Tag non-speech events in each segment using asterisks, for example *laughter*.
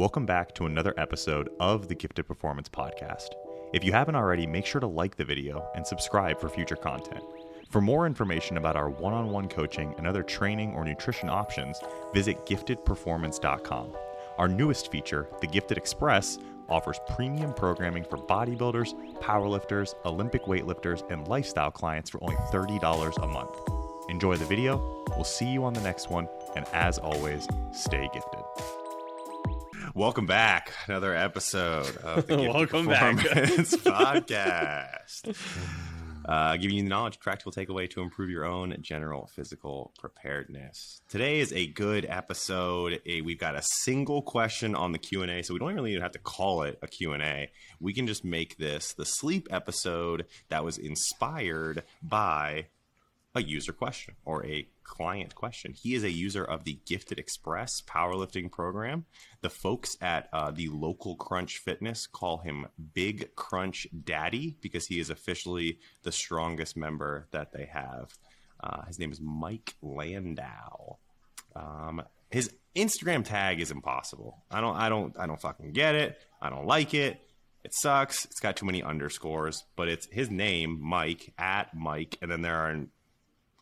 Welcome back to another episode of the Gifted Performance Podcast. If you haven't already, make sure to like the video and subscribe for future content. For more information about our one on one coaching and other training or nutrition options, visit giftedperformance.com. Our newest feature, the Gifted Express, offers premium programming for bodybuilders, powerlifters, Olympic weightlifters, and lifestyle clients for only $30 a month. Enjoy the video. We'll see you on the next one. And as always, stay gifted. Welcome back. Another episode of the *laughs* Welcome back. *laughs* Podcast. Uh, giving you the knowledge, practical takeaway to improve your own general physical preparedness. Today is a good episode. A, we've got a single question on the Q and A, so we don't really even have to call it a Q and A. We can just make this the sleep episode that was inspired by a user question or a client question. He is a user of the Gifted Express powerlifting program. The folks at uh, the local Crunch Fitness call him Big Crunch Daddy because he is officially the strongest member that they have. Uh, his name is Mike Landau. Um, his Instagram tag is impossible. I don't, I don't, I don't fucking get it. I don't like it. It sucks. It's got too many underscores, but it's his name, Mike, at Mike, and then there are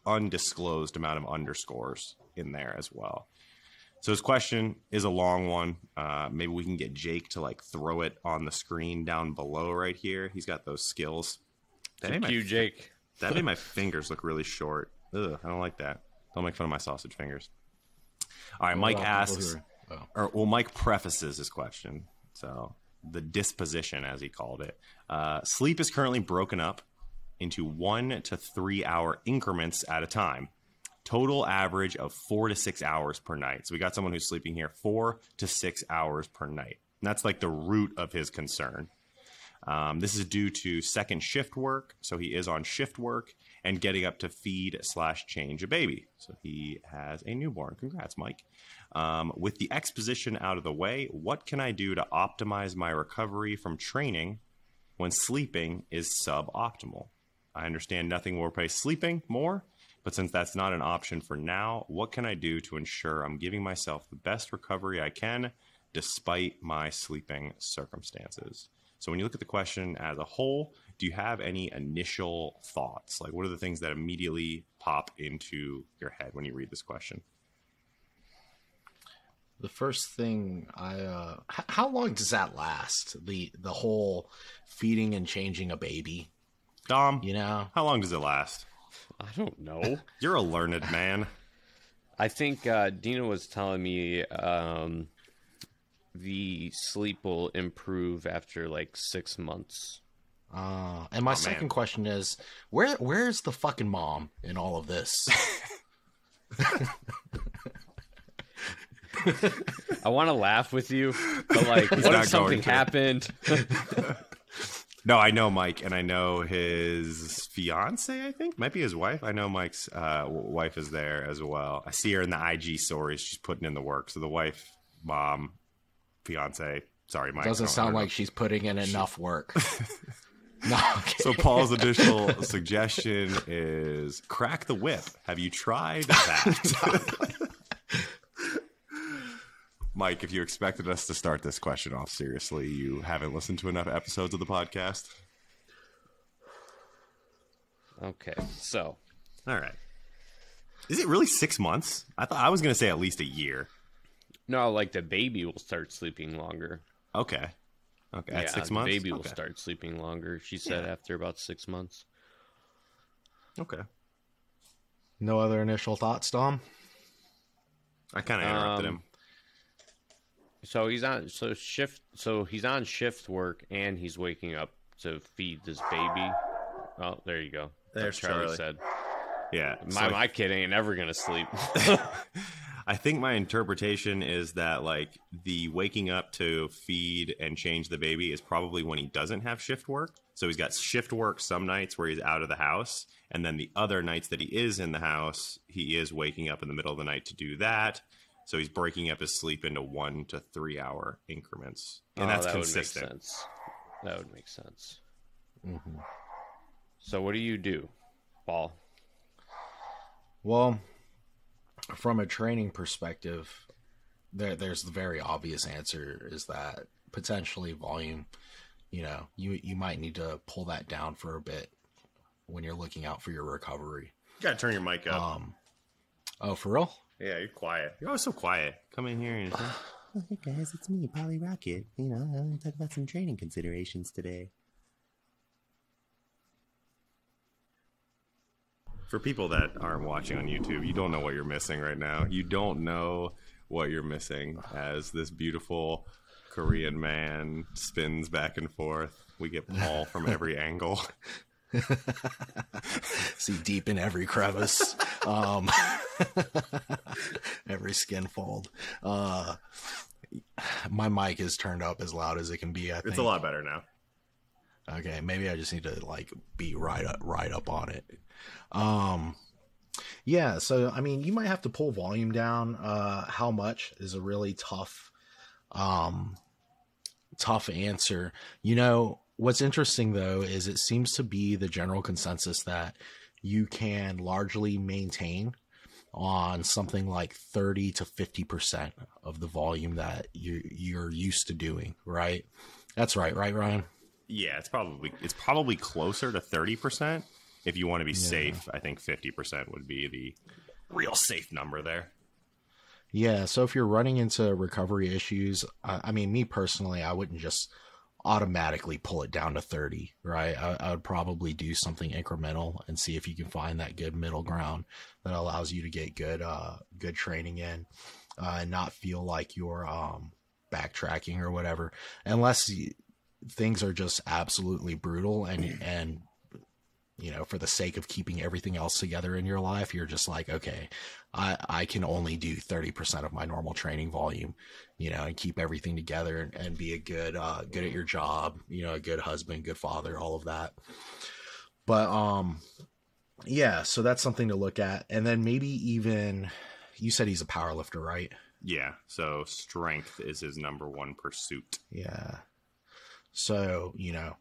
undisclosed amount of underscores in there as well. So his question is a long one. Uh, maybe we can get Jake to like throw it on the screen down below right here. He's got those skills. That made Thank my you, Jake. *laughs* that *laughs* made my fingers look really short. Ugh, I don't like that. Don't make fun of my sausage fingers. All right, Mike Well, asks, who are- or well, Mike prefaces his question. So the disposition, as he called it, uh, sleep is currently broken up into one to three hour increments at a time. Total average of four to six hours per night. So we got someone who's sleeping here four to six hours per night. And that's like the root of his concern. Um, this is due to second shift work. So he is on shift work and getting up to feed slash change a baby. So he has a newborn. Congrats, Mike. Um, with the exposition out of the way, what can I do to optimize my recovery from training when sleeping is suboptimal? I understand nothing will replace sleeping more, but since that's not an option for now, what can I do to ensure I'm giving myself the best recovery I can despite my sleeping circumstances? So, when you look at the question as a whole, do you have any initial thoughts? Like, what are the things that immediately pop into your head when you read this question? The first thing I uh h- how long does that last? The the whole feeding and changing a baby, Dom, you know? how long does it last? I don't know. *laughs* You're a learned man. I think uh, Dina was telling me um, the sleep will improve after like six months. Uh and my Oh, second man. question is where where's the fucking mom in all of this? *laughs* I want to laugh with you, but like, what if something happened? *laughs* No, I know Mike, and I know his fiance. I think might be his wife. I know Mike's uh, wife is there as well. I see her in the IG stories. She's putting in the work. So the wife, mom, fiance. Sorry, Mike. Doesn't sound know. like she's putting in enough work. *laughs* no, okay. So Paul's additional suggestion is crack the whip. Have you tried that? *laughs* Mike, if you expected us to start this question off seriously, you haven't listened to enough episodes of the podcast. Okay, so All right. Is it really six months? I thought I was going to say at least a year. no, like the baby will start sleeping longer. Okay. Okay. At yeah, six the months. baby will start sleeping longer. She said Yeah. after about six months. Okay. no other initial thoughts, Dom? I kind of interrupted Um, him. So he's on so shift so he's on shift work and he's waking up to feed this baby. Oh, there you go. There's Charlie, Charlie. said. Yeah. My so- my kid ain't ever gonna sleep. *laughs* I think my interpretation is that like the waking up to feed and change the baby is probably when he doesn't have shift work. So he's got shift work some nights where he's out of the house, and then the other nights that he is in the house, he is waking up in the middle of the night to do that. So he's breaking up his sleep into one to three hour increments, and Oh, that's that consistent. Would make sense. That would make sense. Mhm. So what do you do, Paul? Well, from a training perspective, there there's the very obvious answer is that potentially volume. You know, you you might need to pull that down for a bit when you're looking out for your recovery. You gotta turn your mic up. Um, oh, for real? Yeah, you're quiet. You're always so quiet. Come in here and. Oh, *sighs* hey guys, it's me, Polly Rocket. You know, I want to talk about some training considerations today. For people that aren't watching on YouTube, you don't know what you're missing right now. You don't know what you're missing as this beautiful Korean man spins back and forth. We get Paul from every *laughs* angle. See deep in every crevice, *laughs* um, *laughs* every skin fold. Uh, my mic is turned up as loud as it can be. I think. It's a lot better now. Okay, maybe I just need to like be right up, right up on it. Um, yeah. So I mean, you might have to pull volume down. Uh, how much is a really tough, um, tough answer. You know, what's interesting though is it seems to be the general consensus that you can largely maintain on something like 30 to 50% of the volume that you you're used to doing, right? That's right, right, Ryan? Yeah, it's probably it's probably closer to thirty percent. If you want to be Yeah. safe, I think fifty percent would be the real safe number there. Yeah, so if you're running into recovery issues, I, I mean, me personally, I wouldn't just automatically pull it down to 30, right? I, I would probably do something incremental and see if you can find that good middle ground that allows you to get good, uh, good training in, uh, and not feel like you're, um, backtracking or whatever, unless y things are just absolutely brutal and, and, you know, for the sake of keeping everything else together in your life, you're just like, okay, I, I can only do 30% of my normal training volume, you know, and keep everything together and, and be a good, uh, good at your job, you know, a good husband, good father, all of that. But, um, yeah, so that's something to look at. And then maybe even, you said he's a power lifter, right? Yeah, so strength is his number one pursuit. Yeah. So, you know,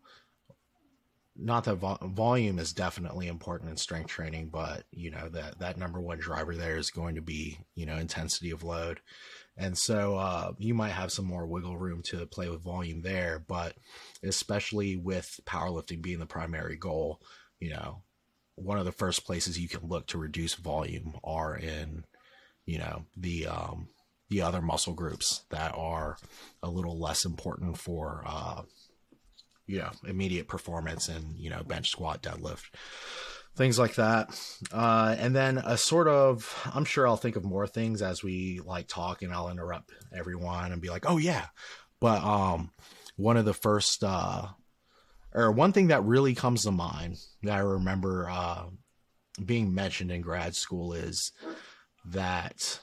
not that vo- volume is definitely important in strength training, but you know that that number one driver there is going to be you know intensity of load, and so uh, you might have some more wiggle room to play with volume there, but especially with powerlifting being the primary goal, you know, one of the first places you can look to reduce volume are in, you know, the um, the other muscle groups that are a little less important for uh, you know immediate performance and you know bench squat deadlift things like that. Uh, and then a sort of i'm sure i'll think of more things as we like talk and i'll interrupt everyone and be like oh yeah. But um one of the first uh or one thing that really comes to mind that i remember uh being mentioned in grad school is that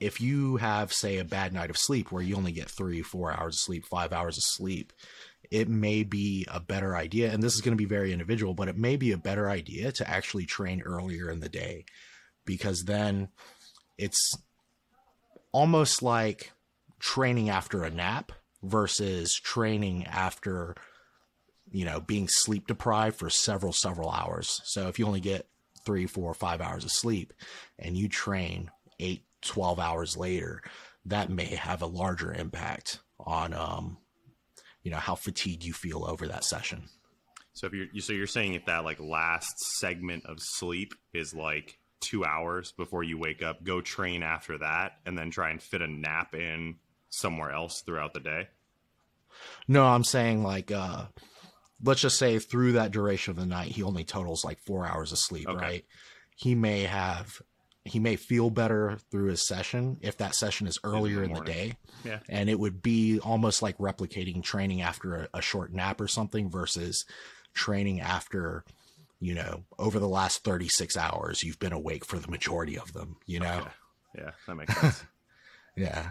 if you have say a bad night of sleep where you only get three four hours of sleep five hours of sleep it may be a better idea and this is going to be very individual but it may be a better idea to actually train earlier in the day because then it's almost like training after a nap versus training after you know being sleep deprived for several several hours. So if you only get three four five hours of sleep and you train eight 12 hours later that may have a larger impact on um you know how fatigued you feel over that session So if you're so you're saying if that like last segment of sleep is like two hours before you wake up, go train after that, and then try and fit a nap in somewhere else throughout the day. no i'm saying like uh let's just say through that duration of the night he only totals like four hours of sleep Okay. right he may have he may feel better through his session if that session is earlier in the morning. day Yeah. and it would be almost like replicating training after a, a short nap or something versus training after you know over the last 36 hours you've been awake for the majority of them you know Yeah, yeah, that makes sense. *laughs* yeah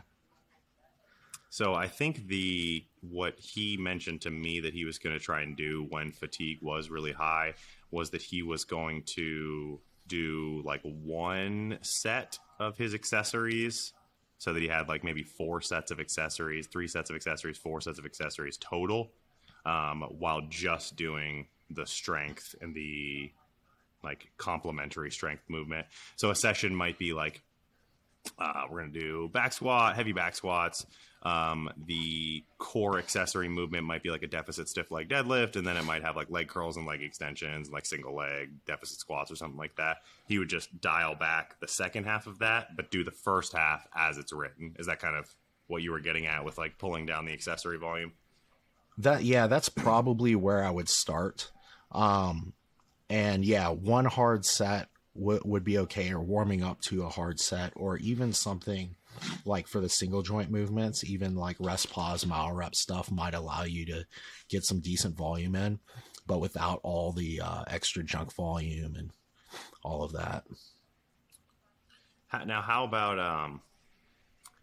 So I think the what he mentioned to me that he was going to try and do when fatigue was really high was that he was going to do like one set of his accessories so that he had like maybe four sets of accessories, three sets of accessories, four sets of accessories total um, while just doing the strength and the like complementary strength movement. So a session might be like Uh, we're gonna do back squat, heavy back squats. Um, the core accessory movement might be like a deficit stiff leg deadlift, and then it might have like leg curls and leg extensions, like single leg deficit squats or something like that. He would just dial back the second half of that, but do the first half as it's written. Is that kind of what you were getting at with like pulling down the accessory volume? That yeah, that's probably where I would start. Um, and yeah, one hard set w- would be okay, or warming up to a hard set, or even something like for the single joint movements, even like rest pause, myo rep stuff might allow you to get some decent volume in, but without all the uh, extra junk volume and all of that. Now, how about um?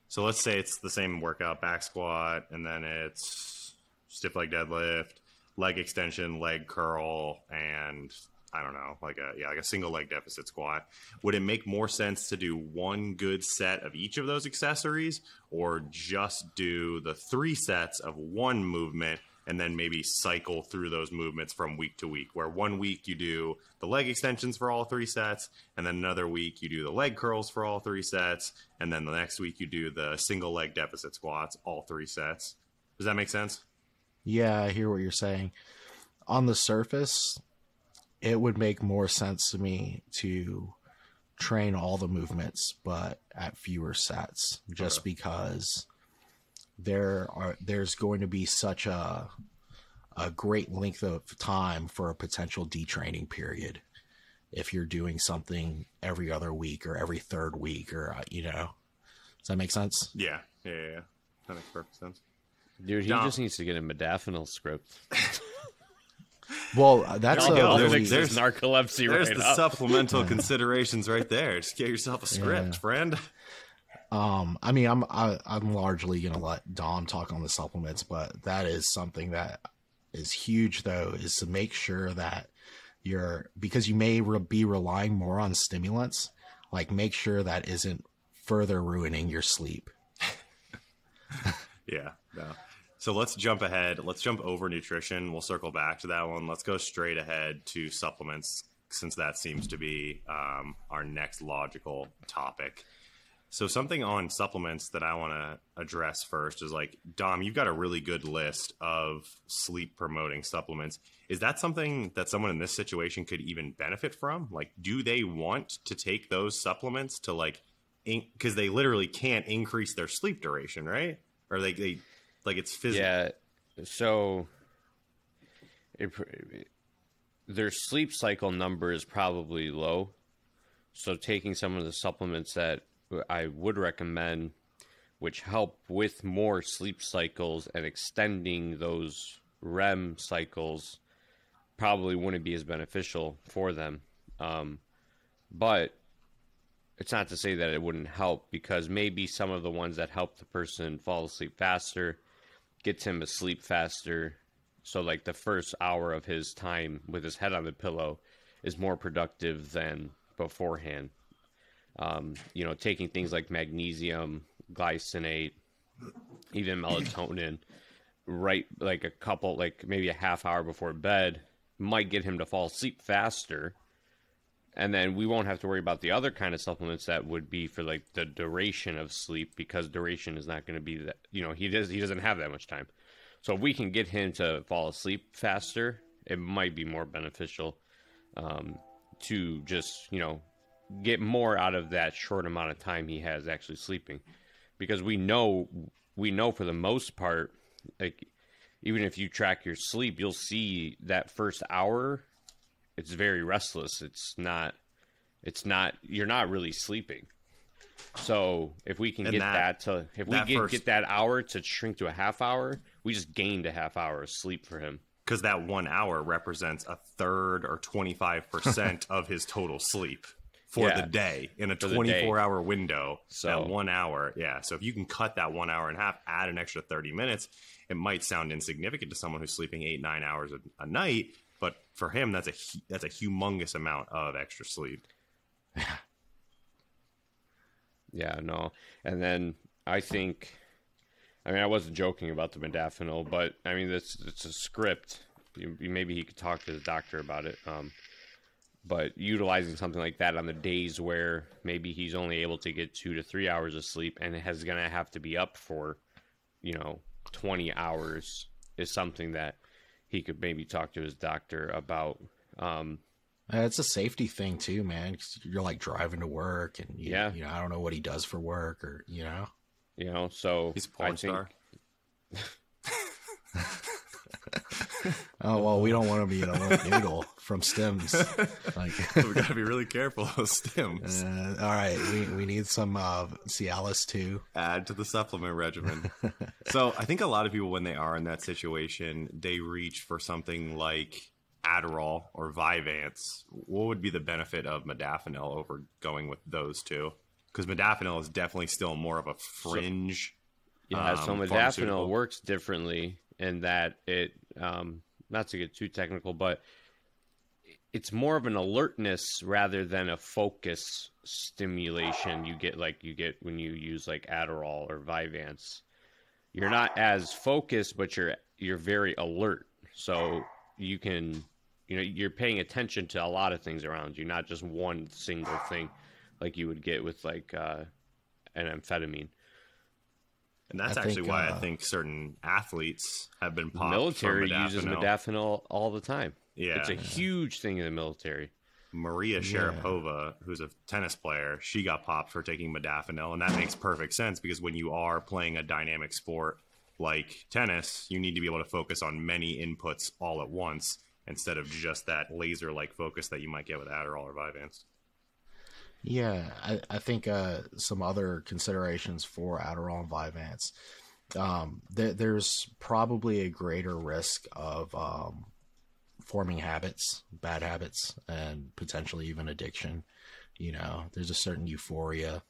So let's say it's the same workout: back squat, and then it's stiff leg deadlift, leg extension, leg curl, and I don't know, like a yeah, like a single leg deficit squat. Would it make more sense to do one good set of each of those accessories, or just do the three sets of one movement? And then maybe cycle through those movements from week to week. Where one week you do the leg extensions for all three sets, and then another week you do the leg curls for all three sets, and then the next week you do the single leg deficit squats, all three sets. Does that make sense? Yeah, I hear what you're saying. On the surface, it would make more sense to me to train all the movements, but at fewer sets, just Okay. because there are there's going to be such a a great length of time for a potential detraining period if you're doing something every other week or every third week or uh, you know does that make sense Yeah, yeah, yeah. yeah. That makes perfect sense. Dude, he Dom. just needs to get a modafinil script. *laughs* well uh, that's There a you go. Really- There's- fix there's- narcolepsy There's right the up. supplemental *laughs* considerations right there. Just get yourself a script, Yeah. friend. Um, I mean, I'm I, I'm largely gonna let Dom talk on the supplements, but that is something that is huge, though, is to make sure that you're because you may re- be relying more on stimulants. Like, make sure that isn't further ruining your sleep. *laughs* Yeah, no. So let's jump ahead. Let's jump over nutrition. We'll circle back to that one. Let's go straight ahead to supplements, since that seems to be um, our next logical topic. So something on supplements that I want to address first is like Dom, you've got a really good list of sleep promoting supplements. Is that something that someone in this situation could even benefit from? Like, do they want to take those supplements to like, because they literally can't increase their sleep duration, right? Or they, they like it's physical. Yeah. So it, their sleep cycle number is probably low. So taking some of the supplements that I would recommend, which help with more sleep cycles and extending those REM cycles, probably wouldn't be as beneficial for them. Um, but it's not to say that it wouldn't help because maybe some of the ones that help the person fall asleep faster gets him asleep faster. So like the first hour of his time with his head on the pillow is more productive than beforehand. Um, you know, taking things like magnesium, glycinate, even melatonin, right like a couple like maybe a half hour before bed might get him to fall asleep faster and then we won't have to worry about the other kind of supplements that would be for like the duration of sleep because duration is not going to be that you know he does he doesn't have that much time. So if we can get him to fall asleep faster it might be more beneficial um, to just you know get more out of that short amount of time he has actually sleeping. Because we know we know for the most part like even if you track your sleep you'll see that first hour it's very restless. It's not it's not you're not really sleeping. So if we can And get that- that, to if we get, first- get that hour to shrink to a half hour, we just gained a half hour of sleep for him. because that one hour represents a third or 25% *laughs* of his total sleep for Yeah. the day in a For 24 hour window. So- that one hour, yeah. So if you can cut that one hour in half, add an extra 30 minutes, it might sound insignificant to someone who's sleeping eight, nine hours a, a night. But for him, that's a that's a humongous amount of extra sleep. *laughs* Yeah, no. And then I think I mean I wasn't joking about the modafinil, but I mean it's it's a script. You, you- maybe he could talk to the doctor about it. Um, but utilizing something like that on the days where maybe he's only able to get two to three hours of sleep and has to have to be up for, you know, 20 hours is something that he could maybe talk to his doctor about. Um, Uh, It's a safety thing too, man. 'cause you're like driving to work, and you, Yeah. you know, I don't know what he does for work, or you know, you know, so He's a porn I think, star. *laughs* oh well, we don't want to be an limp noodle from stims. *laughs* Like, *laughs* we got to be really careful of those stims. uh, all right, we we need some uh, Cialis too. Add to the supplement regimen. *laughs* so I think a lot of people, when they are in that situation, they reach for something like Adderall or Vyvanse. What would be the benefit of modafinil over going with those two? Because modafinil is definitely still more of a fringe. Yeah, so um, modafinil works differently in that it, um, not to get too technical, but it's more of an alertness rather than a focus stimulation you get like you get when you use like Adderall or Vyvanse. You're not as focused, but you're you're very alert. So you can, you know, you're paying attention to a lot of things around you, not just one single thing, like you would get with like uh, an amphetamine. And that's I actually think, why I uh, think certain athletes have been popped. military modafinil. uses modafinil all the time. Yeah, It's a huge thing in the military. Maria Yeah. Sharapova, who's a tennis player, she got popped for taking modafinil, and that makes perfect sense because when you are playing a dynamic sport like tennis, you need to be able to focus on many inputs all at once instead of just that laser-like focus that you might get with Adderall or Vyvanse. Yeah, I, I think uh, some other considerations for Adderall and Vyvanse. Um, there, there's probably a greater risk of um, forming habits, bad habits, and potentially even addiction. You know, there's a certain euphoria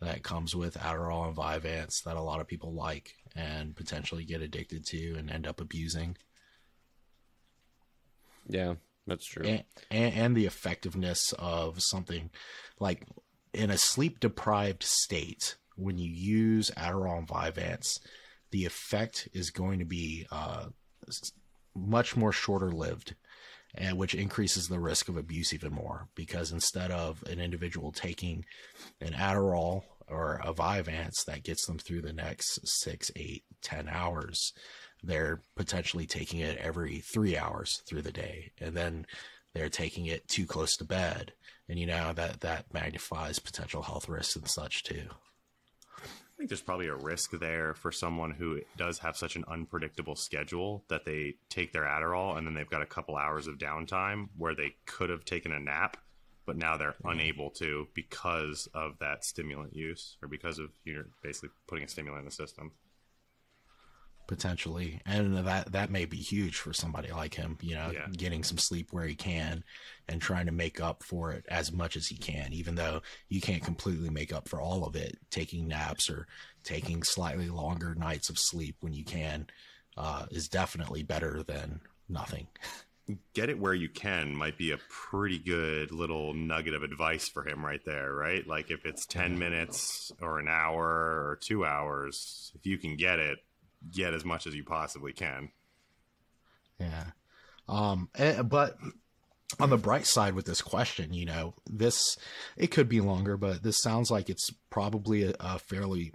that comes with Adderall and Vyvanse that a lot of people like and potentially get addicted to and end up abusing. Yeah, that's true. and, and, and the effectiveness of something like in a sleep deprived state when you use Adderall and Vyvanse, the effect is going to be uh, much more shorter lived, and which increases the risk of abuse even more because instead of an individual taking an Adderall or a Vyvanse that gets them through the next six, eight, ten hours, they're potentially taking it every three hours through the day, and then they're taking it too close to bed, and you know that that magnifies potential health risks and such too. I think there's probably a risk there for someone who does have such an unpredictable schedule that they take their Adderall and then they've got a couple hours of downtime where they could have taken a nap, but now they're unable to because of that stimulant use or because of you know basically putting a stimulant in the system. Potentially and that that may be huge for somebody like him you know Yeah. getting some sleep where he can and trying to make up for it as much as he can even though you can't completely make up for all of it taking naps or taking slightly longer nights of sleep when you can uh, is definitely better than nothing Get it where you can might be a pretty good little nugget of advice for him right there, right? Like if it's 10 minutes or an hour or 2 hours, if you can get it, get as much as you possibly can. Yeah. Um, eh, but on the bright side with this question, you know, this it could be longer, but this sounds like it's probably a, a fairly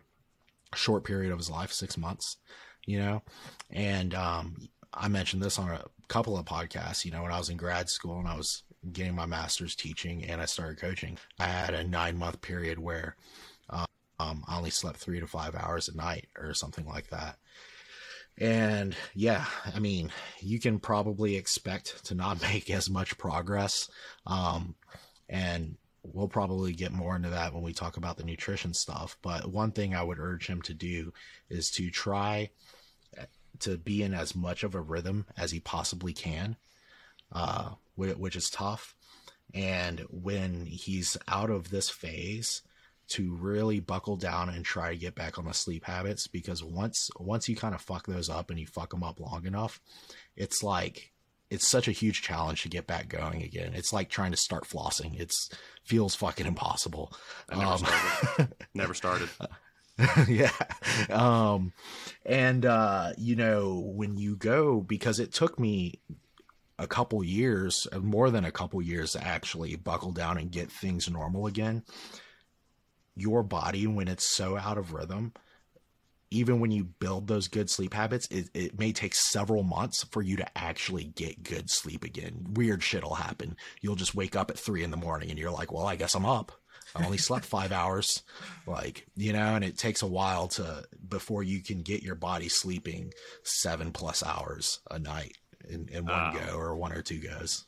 short period of his life, six months, you know, and um, I mentioned this on a couple of podcasts. You know, when I was in grad school and I was getting my master's teaching and I started coaching, I had a nine month period where um, I only slept three to five hours a night or something like that. And yeah, I mean, you can probably expect to not *laughs* make as much progress. Um, and we'll probably get more into that when we talk about the nutrition stuff. But one thing I would urge him to do is to try to be in as much of a rhythm as he possibly can, uh, which is tough. And when he's out of this phase, to really buckle down and try to get back on the sleep habits because once once you kind of fuck those up and you fuck them up long enough, it's like it's such a huge challenge to get back going again. It's like trying to start flossing. It's feels fucking impossible. I never Um, started. *laughs* never started. *laughs* yeah. Um, and, uh, you know, when you go, because it took me a couple years, uh, more than a couple years to actually buckle down and get things normal again. Your body, when it's so out of rhythm, even when you build those good sleep habits, it, it may take several months for you to actually get good sleep again. Weird shit will happen. You'll just wake up at three in the morning and you're like, well, I guess I'm up. I only slept five *laughs* hours. Like, you know, and it takes a while to, before you can get your body sleeping seven plus hours a night in, in one Wow. go or one or two goes.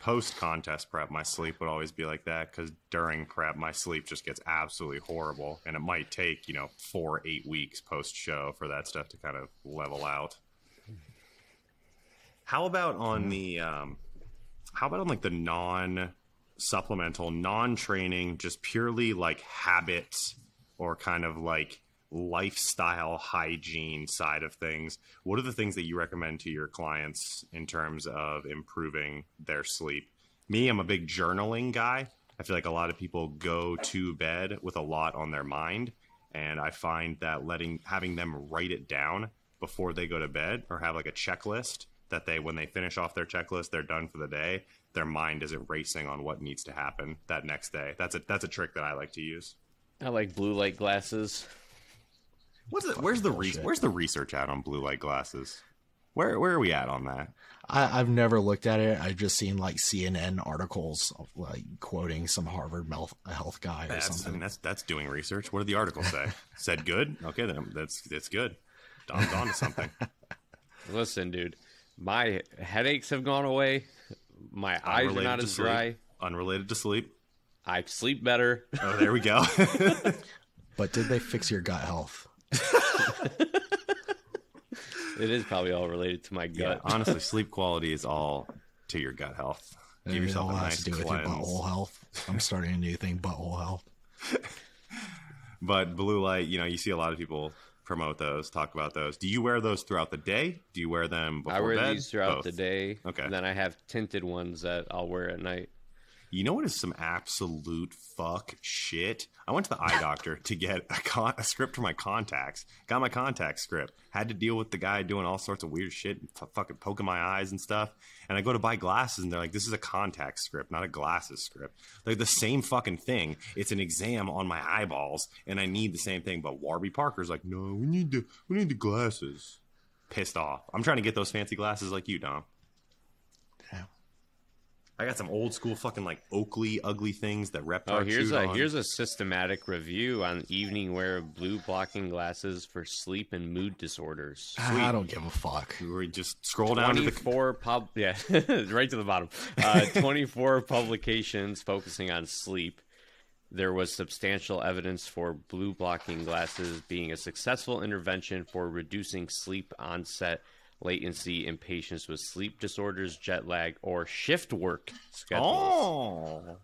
Post contest prep, my sleep would always be like that because during prep, my sleep just gets absolutely horrible, and it might take you know four eight weeks post show for that stuff to kind of level out. How about on the um, how about on like the non supplemental, non training, just purely like habits or kind of like lifestyle hygiene side of things? What are the things that you recommend to your clients in terms of improving their sleep? Me, I'm a big journaling guy. I feel like a lot of people go to bed with a lot on their mind, and I find that letting having them write it down before they go to bed or have like a checklist that they when they finish off their checklist they're done for the day their mind isn't racing on what needs to happen that next day that's a that's a trick that i like to use I like blue light glasses. What's it where's the re- where's the research at on blue light glasses where where are we at on that I, I've never looked at it. I've just seen like CNN articles of, like quoting some Harvard health, health guy or that's, I something. mean, that's that's doing research. What did the article say? *laughs* Said good. Okay, then that's that's good. Dom's on to something. *laughs* Listen, dude, my headaches have gone away. My eyes are not as dry. Unrelated to sleep. I sleep better. Oh, there we go. *laughs* but did they fix your gut health? It is probably all related to my yeah, gut. honestly, sleep quality is all to your gut health. Give it yourself all a has nice to do with your cleanse. butthole health. I'm starting a new thing, butthole health. *laughs* But blue light, you know, you see a lot of people promote those, talk about those. Do you wear those throughout the day? Do you wear them before I wear bed? these throughout Both. the day. Okay. And then I have tinted ones that I'll wear at night. You know what is some absolute fuck shit? I went to the eye doctor to get a, con- a script for my contacts. Got my contact script. Had to deal with the guy doing all sorts of weird shit, f- fucking poking my eyes and stuff. And I go to buy glasses, and they're like, "This is a contact script, not a glasses script." They're the same fucking thing. It's an exam on my eyeballs, and I need the same thing. But Warby Parker's like, "No, we need the we need the glasses." Pissed off. I'm trying to get those fancy glasses like you, Dom. Damn. I got some old school fucking like Oakley ugly things that rep. Oh, here's a here's a systematic review on evening wear of blue blocking glasses for sleep and mood disorders. I don't give a fuck. We just scroll down to the four pub yeah *laughs* right to the bottom uh, *laughs* 24 publications focusing on sleep there was substantial evidence for blue blocking glasses being a successful intervention for reducing sleep onset latency in patients with sleep disorders jet lag or shift work schedules Oh,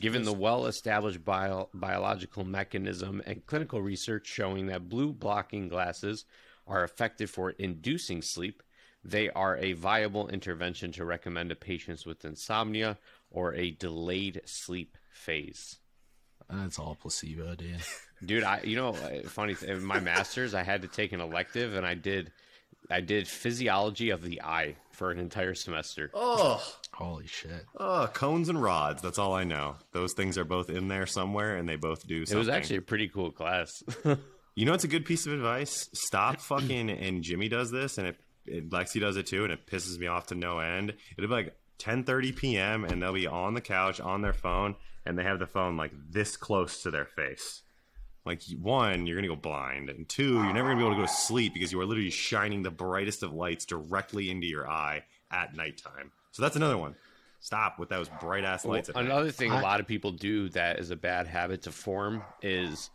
Given the well established bio- biological mechanism and clinical research showing that blue blocking glasses are effective for inducing sleep, they are a viable intervention to recommend to patients with insomnia or a delayed sleep phase. That's all placebo, dude. Dude, I you know funny th- in my masters I had to take an elective and I did I did physiology of the eye for an entire semester. oh, Holy shit. oh, cones and rods. That's all I know. Those things are both in there somewhere, and they both do It was actually a pretty cool class. *laughs* You know, it's a good piece of advice. Stop fucking. And Jimmy does this, and it, it Lexi does it too, and it pisses me off to no end. It'll be like 10:30 p.m. and they'll be on the couch on their phone, and they have the phone like this close to their face. Like one, you're gonna go blind, and two, you're never gonna be able to go to sleep because you are literally shining the brightest of lights directly into your eye at nighttime. So that's another one. Stop with those bright ass lights. at night. Another thing I- a lot of people do that is a bad habit to form is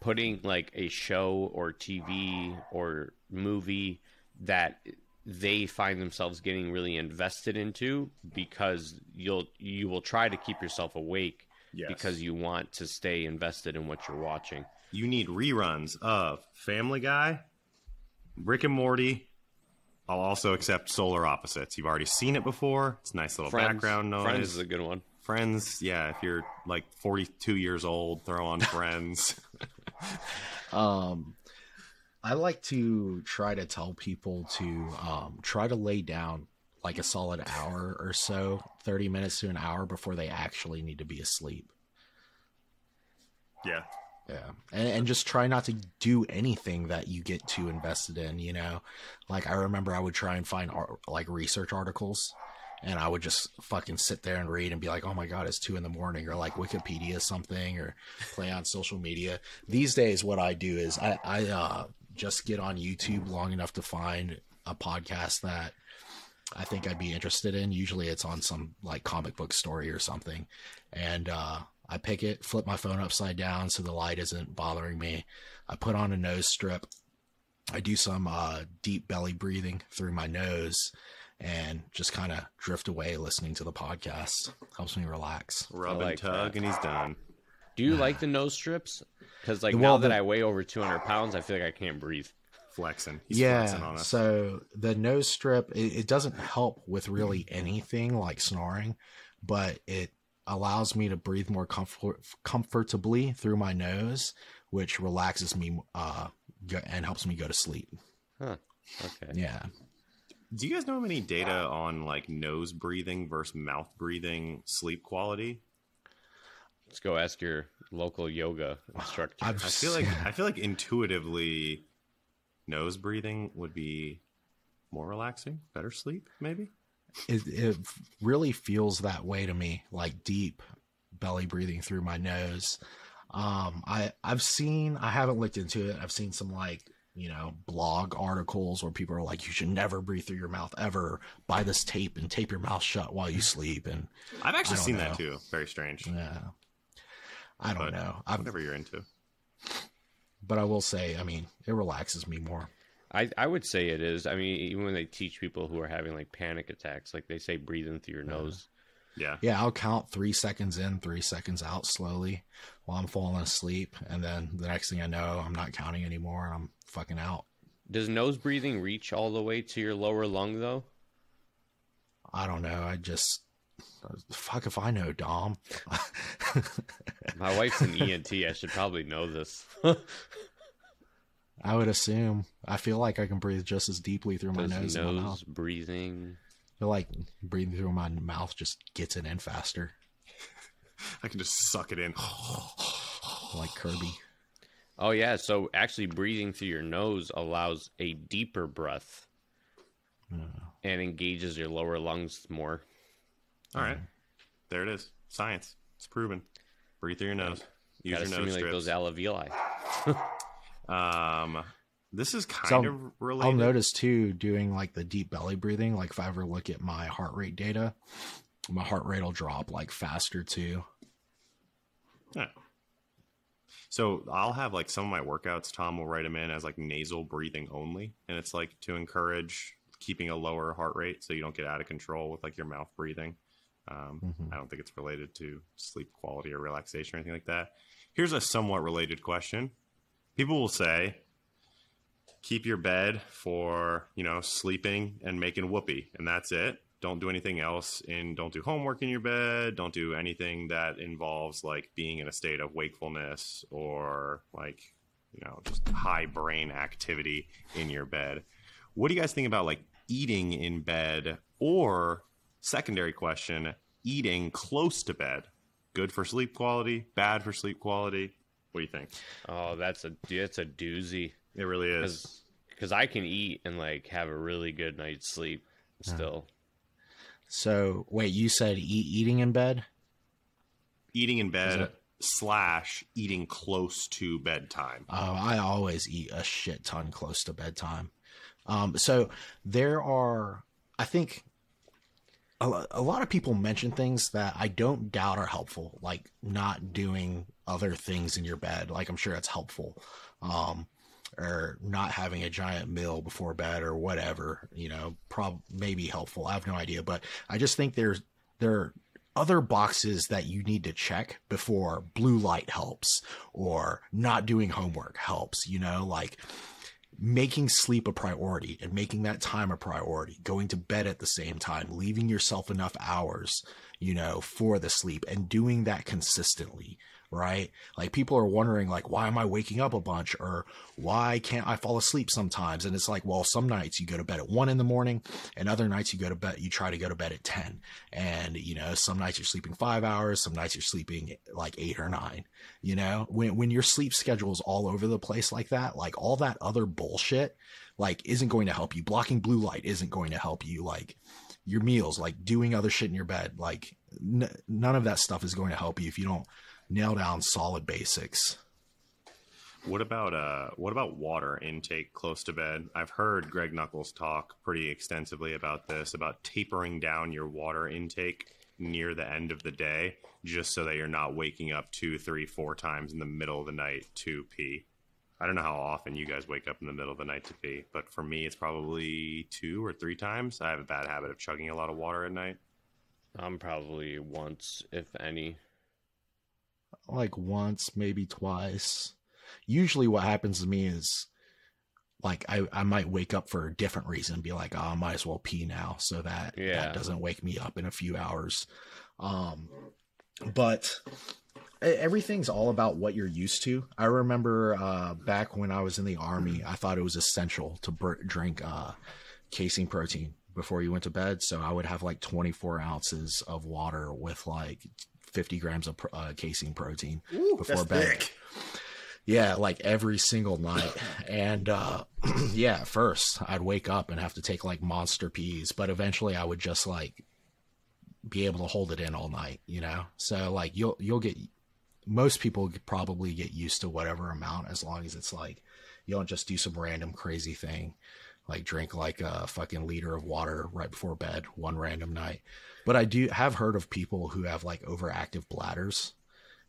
putting like a show or TV or movie that they find themselves getting really invested into because you'll you will try to keep yourself awake Yes. because you want to stay invested in what you're watching. you need reruns of Family Guy, Rick and Morty. I'll also accept Solar Opposites. You've already seen it before. It's a nice little Friends, background noise. Friends is a good one. Friends, yeah. If you're like 42 years old, throw on Friends. *laughs* Um, I like to try to tell people to um, try to lay down like a solid hour or so, 30 minutes to an hour before they actually need to be asleep. Yeah. Yeah. And, and just try not to do anything that you get too invested in, you know? Like, I remember I would try and find ar- like research articles and I would just fucking sit there and read and be like, oh my God, it's two in the morning or like Wikipedia something or play on social media. These days, what I do is I, I, uh, just get on YouTube long enough to find a podcast that I think I'd be interested in. Usually it's on some like comic book story or something. And, uh, I pick it, flip my phone upside down so the light isn't bothering me. I put on a nose strip. I do some uh, deep belly breathing through my nose and just kind of drift away listening to the podcast. Helps me relax. Rub like and tug, that. and he's done. Do you like the nose strips? Because like Well, now that the- I weigh over 200 pounds, I feel like I can't breathe. Flexing. He's flexing on yeah. us. So the nose strip, it, it doesn't help with really anything like snoring, but it allows me to breathe more comfort, comfortably through my nose, which relaxes me uh, and helps me go to sleep. Huh. Okay. Yeah. Do you guys know any data on like nose breathing versus mouth breathing sleep quality? Let's go ask your local yoga instructor. I feel like I feel like intuitively nose breathing would be more relaxing, better sleep, maybe. it, it really feels that way to me, like deep belly breathing through my nose. Um, I I've seen, I haven't looked into it. I've seen some like you know blog articles where people are like, you should never breathe through your mouth ever. Buy this tape and tape your mouth shut while you sleep. And I've actually seen know. that too. Very strange. yeah, I don't But know. I've, Whatever you're into. But I will say, I mean, it relaxes me more. I, I would say it is. I mean, even when they teach people who are having like panic attacks, like they say breathe in through your nose. Yeah. Yeah, I'll count three seconds in, three seconds out slowly while I'm falling asleep, and then the next thing I know, I'm not counting anymore, and I'm fucking out. Does nose breathing reach all the way to your lower lung though? I don't know. I just fuck if I know, Dom. My wife's an ENT. I should probably know this. I would assume. I feel like I can breathe just as deeply through my nose, nose, and my mouth. breathing? I feel like breathing through my mouth just gets it in faster, I can just suck it in. like Kirby. Oh yeah, so actually breathing through your nose allows a deeper breath and engages your lower lungs more. All right. There it is. Science. It's proven. Breathe through your nose. Use Gotta your nose stimulate strips. those alveoli. *laughs* Um, this is kind So of related. I'll notice too, doing like the deep belly breathing. Like if I ever look at my heart rate data, my heart rate will drop like faster too. Yeah. So I'll have like some of my workouts. Tom will write them in as like nasal breathing only, and it's like to encourage keeping a lower heart rate so you don't get out of control with like your mouth breathing. Um, Mhm. I don't think it's related to sleep quality or relaxation or anything like that. Here's a somewhat related question. People will say, keep your bed for, you know, sleeping and making whoopee, and that's it. Don't do anything else and don't do homework in your bed. Don't do anything that involves like being in a state of wakefulness or like, you know, just high brain activity in your bed. What do you guys think about like eating in bed or secondary question, eating close to bed? Good for sleep quality, bad for sleep quality. What do you think? Oh, that's a that's a doozy. It really is. Because I can eat and like have a really good night's sleep still. So wait, you said eat, eating in bed? Eating in bed it- slash eating close to bedtime. Oh, I always eat a shit ton close to bedtime. Um, so there are, I think, a, a lot of people mention things that I don't doubt are helpful, like not doing other things in your bed. Like I'm sure it's helpful, um, or not having a giant meal before bed or whatever. You know, prob maybe helpful. I have no idea, but I just think there's there are other boxes that you need to check before blue light helps or not doing homework helps, you know, like making sleep a priority and making that time a priority, going to bed at the same time, leaving yourself enough hours, you know, for the sleep and doing that consistently right? Like people are wondering like why am I waking up a bunch or why can't I fall asleep sometimes? And it's like, well, some nights you go to bed at 1 in the morning and other nights you go to bed you try to go to bed at 10. And you know, some nights you're sleeping 5 hours, some nights you're sleeping like 8 or 9. You know, when when your sleep schedule is all over the place like that, like all that other bullshit like isn't going to help you. Blocking blue light isn't going to help you like your meals, like doing other shit in your bed, like n- none of that stuff is going to help you if you don't nail down solid basics. What about uh what about water intake close to bed? I've heard Greg Knuckols talk pretty extensively about this, about tapering down your water intake near the end of the day, just so that you're not waking up two, three, four times in the middle of the night to pee. I don't know how often you guys wake up in the middle of the night to pee, but for me, it's probably two or three times. I have a bad habit of chugging a lot of water at night. I'm probably once, if any. Like once, maybe twice. Usually what happens to me is like I, I might wake up for a different reason, and be like, oh, I might as well pee now so that Yeah. that doesn't wake me up in a few hours. Um but everything's all about what you're used to. I remember uh, back when I was in the army, I thought it was essential to br- drink uh, casein protein before you went to bed. So I would have like 24 ounces of water with like 50 grams of uh, casein protein before bed. Yeah, like every single night. And uh *clears throat* yeah, first I'd wake up and have to take like monster pees, but eventually I would just like be able to hold it in all night, you know? So like you'll you'll get most people probably get used to whatever amount as long as it's like you don't just do some random crazy thing like drink like a fucking liter of water right before bed one random night. But I do have heard of people who have like overactive bladders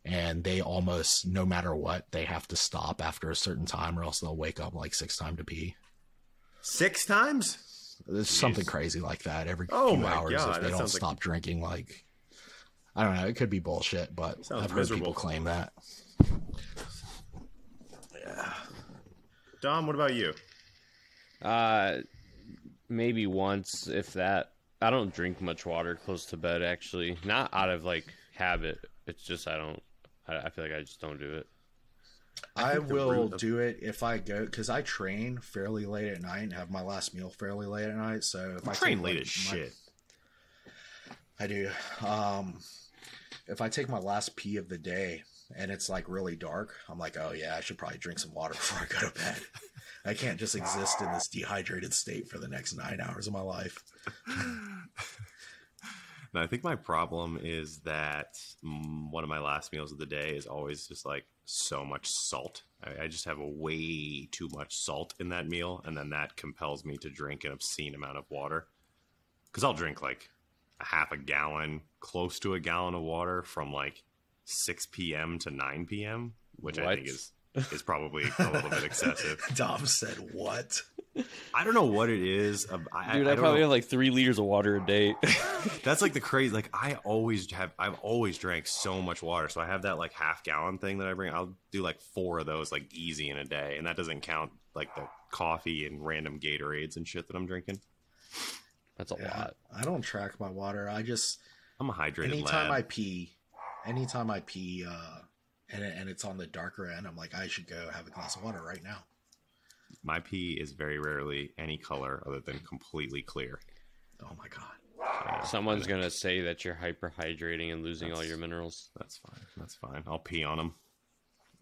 and they almost no matter what they have to stop after a certain time or else they'll wake up like six times to pee. Six times? There's something crazy like that every Oh few hours God, if they don't sounds like- stop drinking. Like, I don't know, it could be bullshit, but Sounds I've heard miserable. people claim that. yeah Dom, what about you? Uh, maybe once, if that. I don't drink much water close to bed. Actually, not out of like habit. It's just I don't. I, I feel like I just don't do it. I, think the will of- do it if I go because I train fairly late at night and have my last meal fairly late at night. So if I train take, late as my- shit. I do. Um, if I take my last pee of the day and it's like really dark, I'm like, oh yeah, I should probably drink some water *laughs* before I go to bed. I can't just exist in this dehydrated state for the next nine hours of my life. *laughs* No, I think my problem is that mm, one of my last meals of the day is always just like so much salt. I, I just have a way too much salt in that meal, and then that compels me to drink an obscene amount of water. Because I'll drink like a half a gallon, close to a gallon of water from like 6 p.m. to 9 p.m., which I think is is probably a little bit excessive. *laughs* Dom said, "What?" I don't know what it is. um, I, Dude, I, I, don't probably know. have like three liters of water a day. *laughs* That's like the crazy. Like I always have. I've always drank so much water. So I have that like half gallon thing that I bring. I'll do like four of those like easy in a day, and that doesn't count like the coffee and random Gatorades and shit that I'm drinking. That's a Yeah, lot. I don't track my water. I just I'm a hydrated anytime lad. I pee, anytime I pee, uh, and and it's on the darker end, I'm like, I should go have a glass of water right now. My pee is very rarely any color other than completely clear. Oh my god. Uh, Someone's gonna say that you're hyperhydrating and losing all your minerals. That's fine. That's fine. I'll pee on them.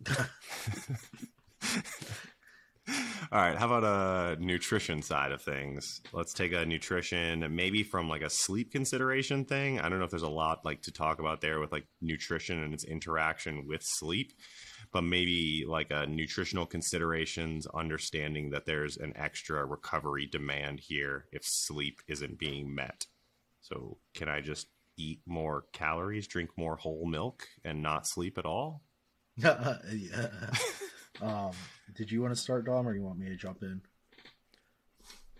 *laughs* *laughs* *laughs* All right. How about a nutrition side of things? Let's take a nutrition, maybe from like a sleep consideration thing. I don't know if there's a lot like to talk about there with like nutrition and its interaction with sleep, but maybe like a nutritional considerations, understanding that there's an extra recovery demand here if sleep isn't being met. So, can I just eat more calories, drink more whole milk, and not sleep at all? *laughs* yeah. *laughs* Um, did you want to start, Dom, or you want me to jump in?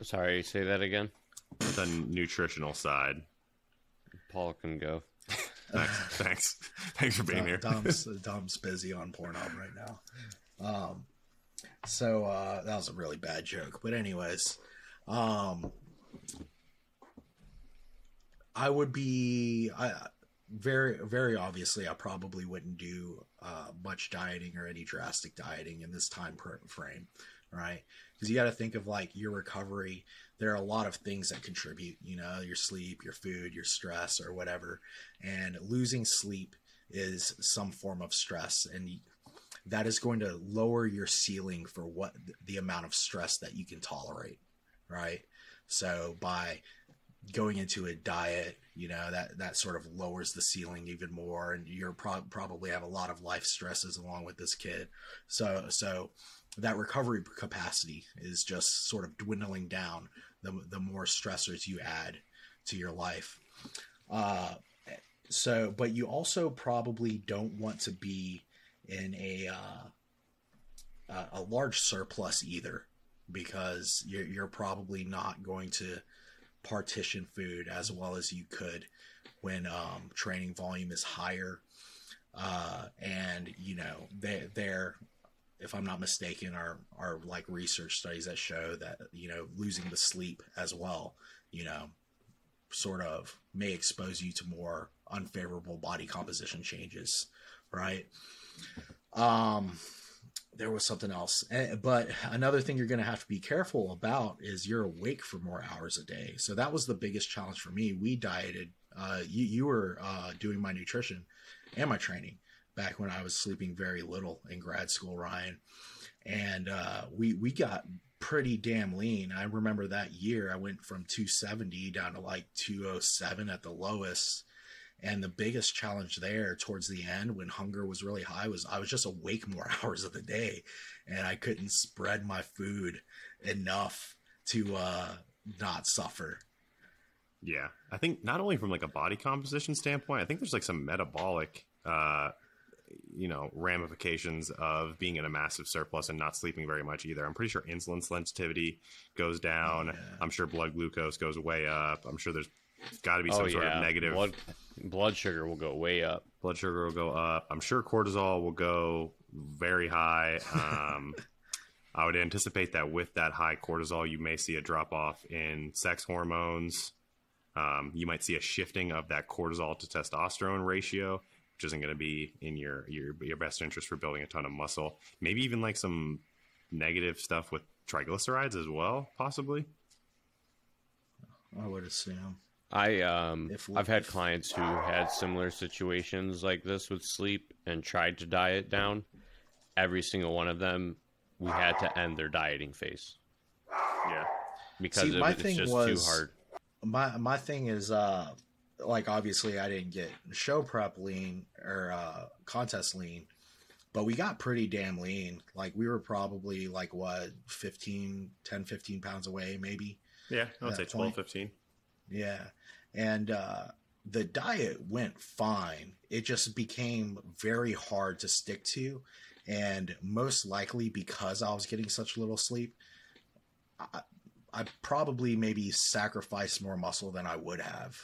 Sorry, say that again. The nutritional side. Paul can go. *laughs* Thanks, thanks, thanks for being Dom- here. Dom's *laughs* Dom's busy on Pornhub right now. Um, so uh, that was a really bad joke, but anyways, um, I would be I very very obviously i probably wouldn't do uh, much dieting or any drastic dieting in this time frame right? Because you got to think of like your recovery. There are a lot of things that contribute you know your sleep your food your stress or whatever. And losing sleep is some form of stress and that is going to lower your ceiling for what the amount of stress that you can tolerate right? So by going into a diet you know that that sort of lowers the ceiling even more and you're pro- probably have a lot of life stresses along with this kid. So so that recovery capacity is just sort of dwindling down the, the more stressors you add to your life. Uh, so but you also probably don't want to be in a uh, a large surplus either because you're, you're probably not going to partition food as well as you could when um, training volume is higher. Uh, and you know they they're if I'm not mistaken are are like research studies that show that you know losing the sleep as well you know sort of may expose you to more unfavorable body composition changes right um there was something else. Eh, but another thing you're going to have to be careful about is you're awake for more hours a day. So that was the biggest challenge for me. We dieted. Uh, you you were uh, doing my nutrition and my training back when I was sleeping very little in grad school, Ryan, and uh, we we got pretty damn lean. I remember that year I went from 270 down to like 207 at the lowest and the biggest challenge there towards the end when hunger was really high was I was just awake more *laughs* hours of the day and I couldn't spread my food enough to uh, not suffer. Yeah. I think not only from like a body composition standpoint, I think there's like some metabolic uh you know ramifications of being in a massive surplus and not sleeping very much either. I'm pretty sure insulin sensitivity goes down. Yeah. I'm sure blood glucose goes way up. I'm sure there's got to be some oh, sort yeah. of negative blood, blood sugar will go way up. Blood sugar will go up. I'm sure cortisol will go very high. Um, *laughs* I would anticipate that with that high cortisol, you may see a drop off in sex hormones. Um, you might see a shifting of that cortisol to testosterone ratio, which isn't going to be in your, your your best interest for building a ton of muscle. Maybe even like some negative stuff with triglycerides as well, possibly. I would assume. I um if, I've had clients who had similar situations like this with sleep and tried to diet down. Every single one of them, we had to end their dieting phase. Yeah, because See, it, my it's thing just was, too hard. My my thing is uh like obviously I didn't get show prep lean or uh contest lean, but we got pretty damn lean. Like we were probably like what 15 10 15 pounds away maybe. Yeah, I would say 12 15. Yeah and uh, the diet went fine. It just became very hard to stick to, and most likely because I was getting such little sleep, I, I probably maybe sacrificed more muscle than I would have,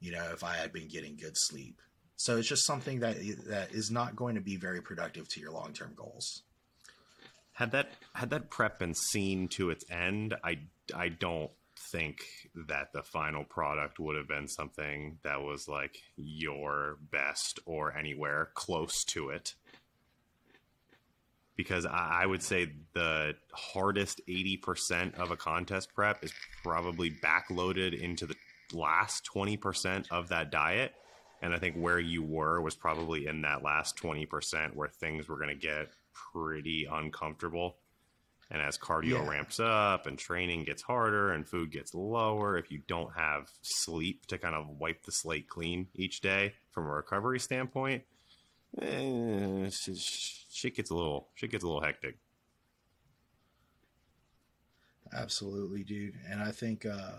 you know, if I had been getting good sleep. So it's just something that that is not going to be very productive to your long term goals. Had that had that prep been seen to its end, I I don't think that the final product would have been something that was like your best or anywhere close to it. Because I, I would say the hardest 80% of a contest prep is probably backloaded into the last 20% of that diet. And I think where you were was probably in that last 20% where things were going to get pretty uncomfortable and as cardio yeah. ramps up and training gets harder and food gets lower, if you don't have sleep to kind of wipe the slate clean each day from a recovery standpoint, eh, shit gets a little shit gets a little hectic. Absolutely, dude. And I think uh,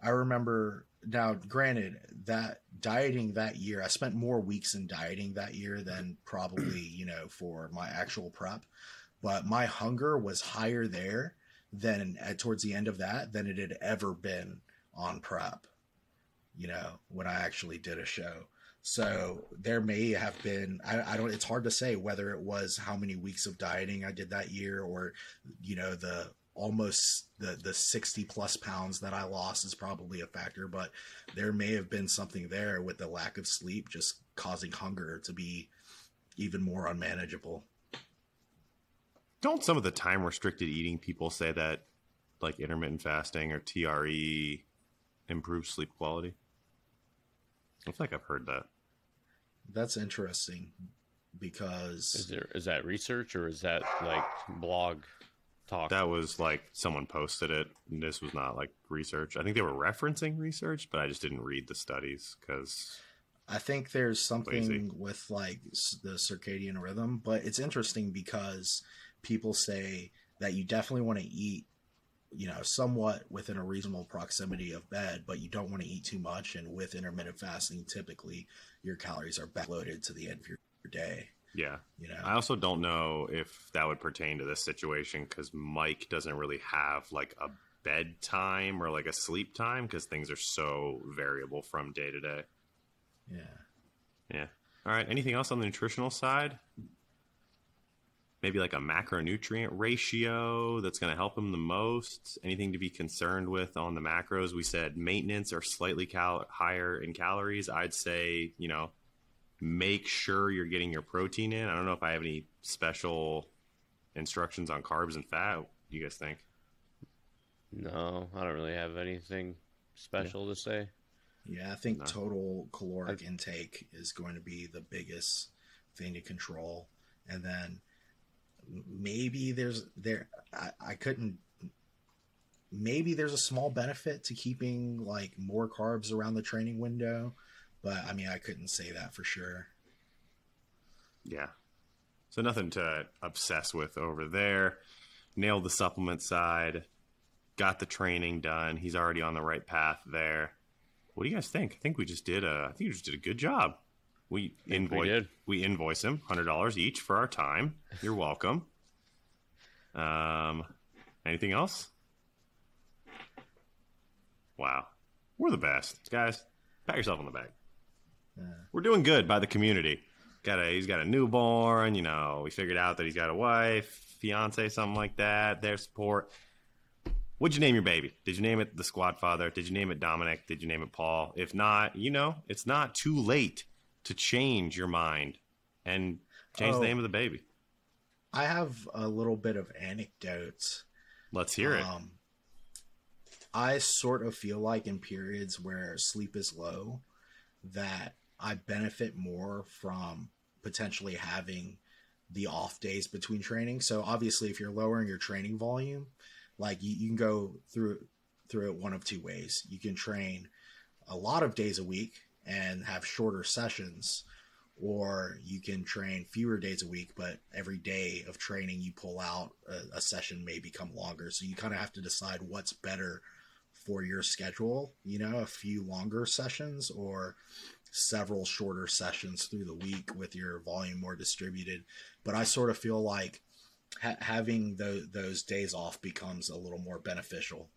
I remember now. Granted, that dieting that year, I spent more weeks in dieting that year than probably you know for my actual prep but my hunger was higher there than at, towards the end of that than it had ever been on prep you know when i actually did a show so there may have been I, I, don't it's hard to say whether it was how many weeks of dieting i did that year or you know the almost the the 60 plus pounds that I lost is probably a factor, but there may have been something there with the lack of sleep just causing hunger to be even more unmanageable. Don't some of the time restricted eating people say that like intermittent fasting or TRE improves sleep quality? I feel like I've heard that. That's interesting because Is there is that research or is that like blog talk? That was like someone posted it. And this was not like research. I think they were referencing research, but I just didn't read the studies because I think there's something Lazy. with like the circadian rhythm, but it's interesting because people say that you definitely want to eat, you know, somewhat within a reasonable proximity of bed, but you don't want to eat too much. And with intermittent fasting, typically your calories are backloaded to the end of your day. yeah. You know, I also don't know if that would pertain to this situation because Mike doesn't really have like a bedtime or like a sleep time because things are so variable from day to day. yeah. Yeah. All right. Anything else on the nutritional side? Maybe like a macronutrient ratio that's going to help him the most. Anything to be concerned with on the macros? We said maintenance or slightly cal- higher in calories. I'd say, you know, make sure you're getting your protein in. I don't know if I have any special instructions on carbs and fat. What do you guys think? no, I don't really have anything special to say. Yeah, I think No. total caloric intake is going to be the biggest thing to control, and then m- maybe there's there I, I couldn't maybe there's a small benefit to keeping like more carbs around the training window, but I mean I couldn't say that for sure. Yeah. So nothing to obsess with over there. Nailed the supplement side. Got the training done. He's already on the right path there. What do you guys think? I think we just did a. I think we just did a good job. We we invoice. did. We invoice him hundred dollars each for our time. You're welcome. Um, anything else? Wow, we're the best, guys. Pat yourself on the back we're doing good by the community. Got a he's got a newborn, you know, we figured out that he's got a wife, fiance, something like that, their support. What'd you name your baby? Did you name it the squad father? Did you name it Dominic? Did you name it Paul? If not, you know, it's not too late to change your mind and change Oh. the name of the baby. I have a little bit of anecdotes Let's hear it. Um, I sort of feel like in periods where sleep is low, that I benefit more from potentially having the off days between training. So obviously, if you're lowering your training volume, like you, you can go through through it one of two ways. You can train a lot of days a week and have shorter sessions, or you can train fewer days a week, but every day of training you pull out a, a session may become longer. So you kind of have to decide what's better for your schedule. You know, a few longer sessions or several shorter sessions through the week with your volume more distributed. But I sort of feel like ha- having tho- those days off becomes a little more beneficial.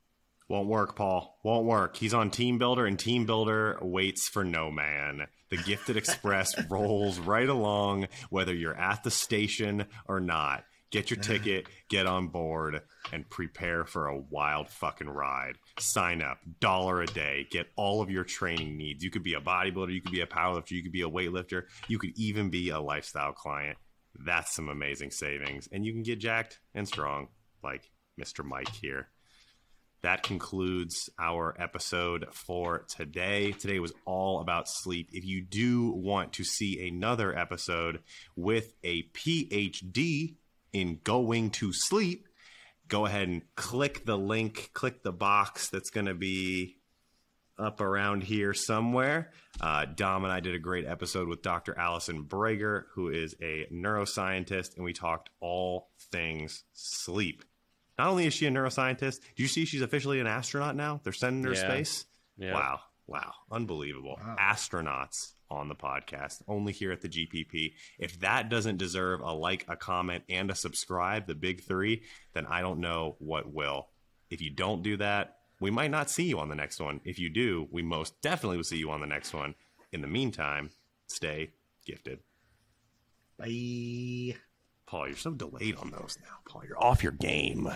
Won't work, Paul. Won't work. He's on Team Builder, and Team Builder waits for no man. The Gifted Express *laughs* rolls right along, whether you're at the station or not. Get your ticket, get on board, and prepare for a wild fucking ride. Sign up, dollar a day, get all of your training needs. You could be a bodybuilder, you could be a powerlifter, you could be a weightlifter, you could even be a lifestyle client. That's some amazing savings. And you can get jacked and strong, like Mr. Mike here that concludes our episode for today. Today was all about sleep. If you do want to see another episode with a PhD in going to sleep, go ahead and click the link, click the box that's going to be up around here somewhere. Uh, Dom and I did a great episode with Dr. Allison Brager, who is a neuroscientist, and we talked all things sleep. Not only is she a neuroscientist, do you see she's officially an astronaut now? They're sending her Yeah. space. Yeah. Wow. Wow. Unbelievable. Wow. Astronauts on the podcast, only here at the GPP. If that doesn't deserve a like, a comment, and a subscribe, the big three, then I don't know what will. If you don't do that, we might not see you on the next one. If you do, we most definitely will see you on the next one. In the meantime, stay gifted. Bye. Paul, you're so delayed on those now. Paul, you're off your game.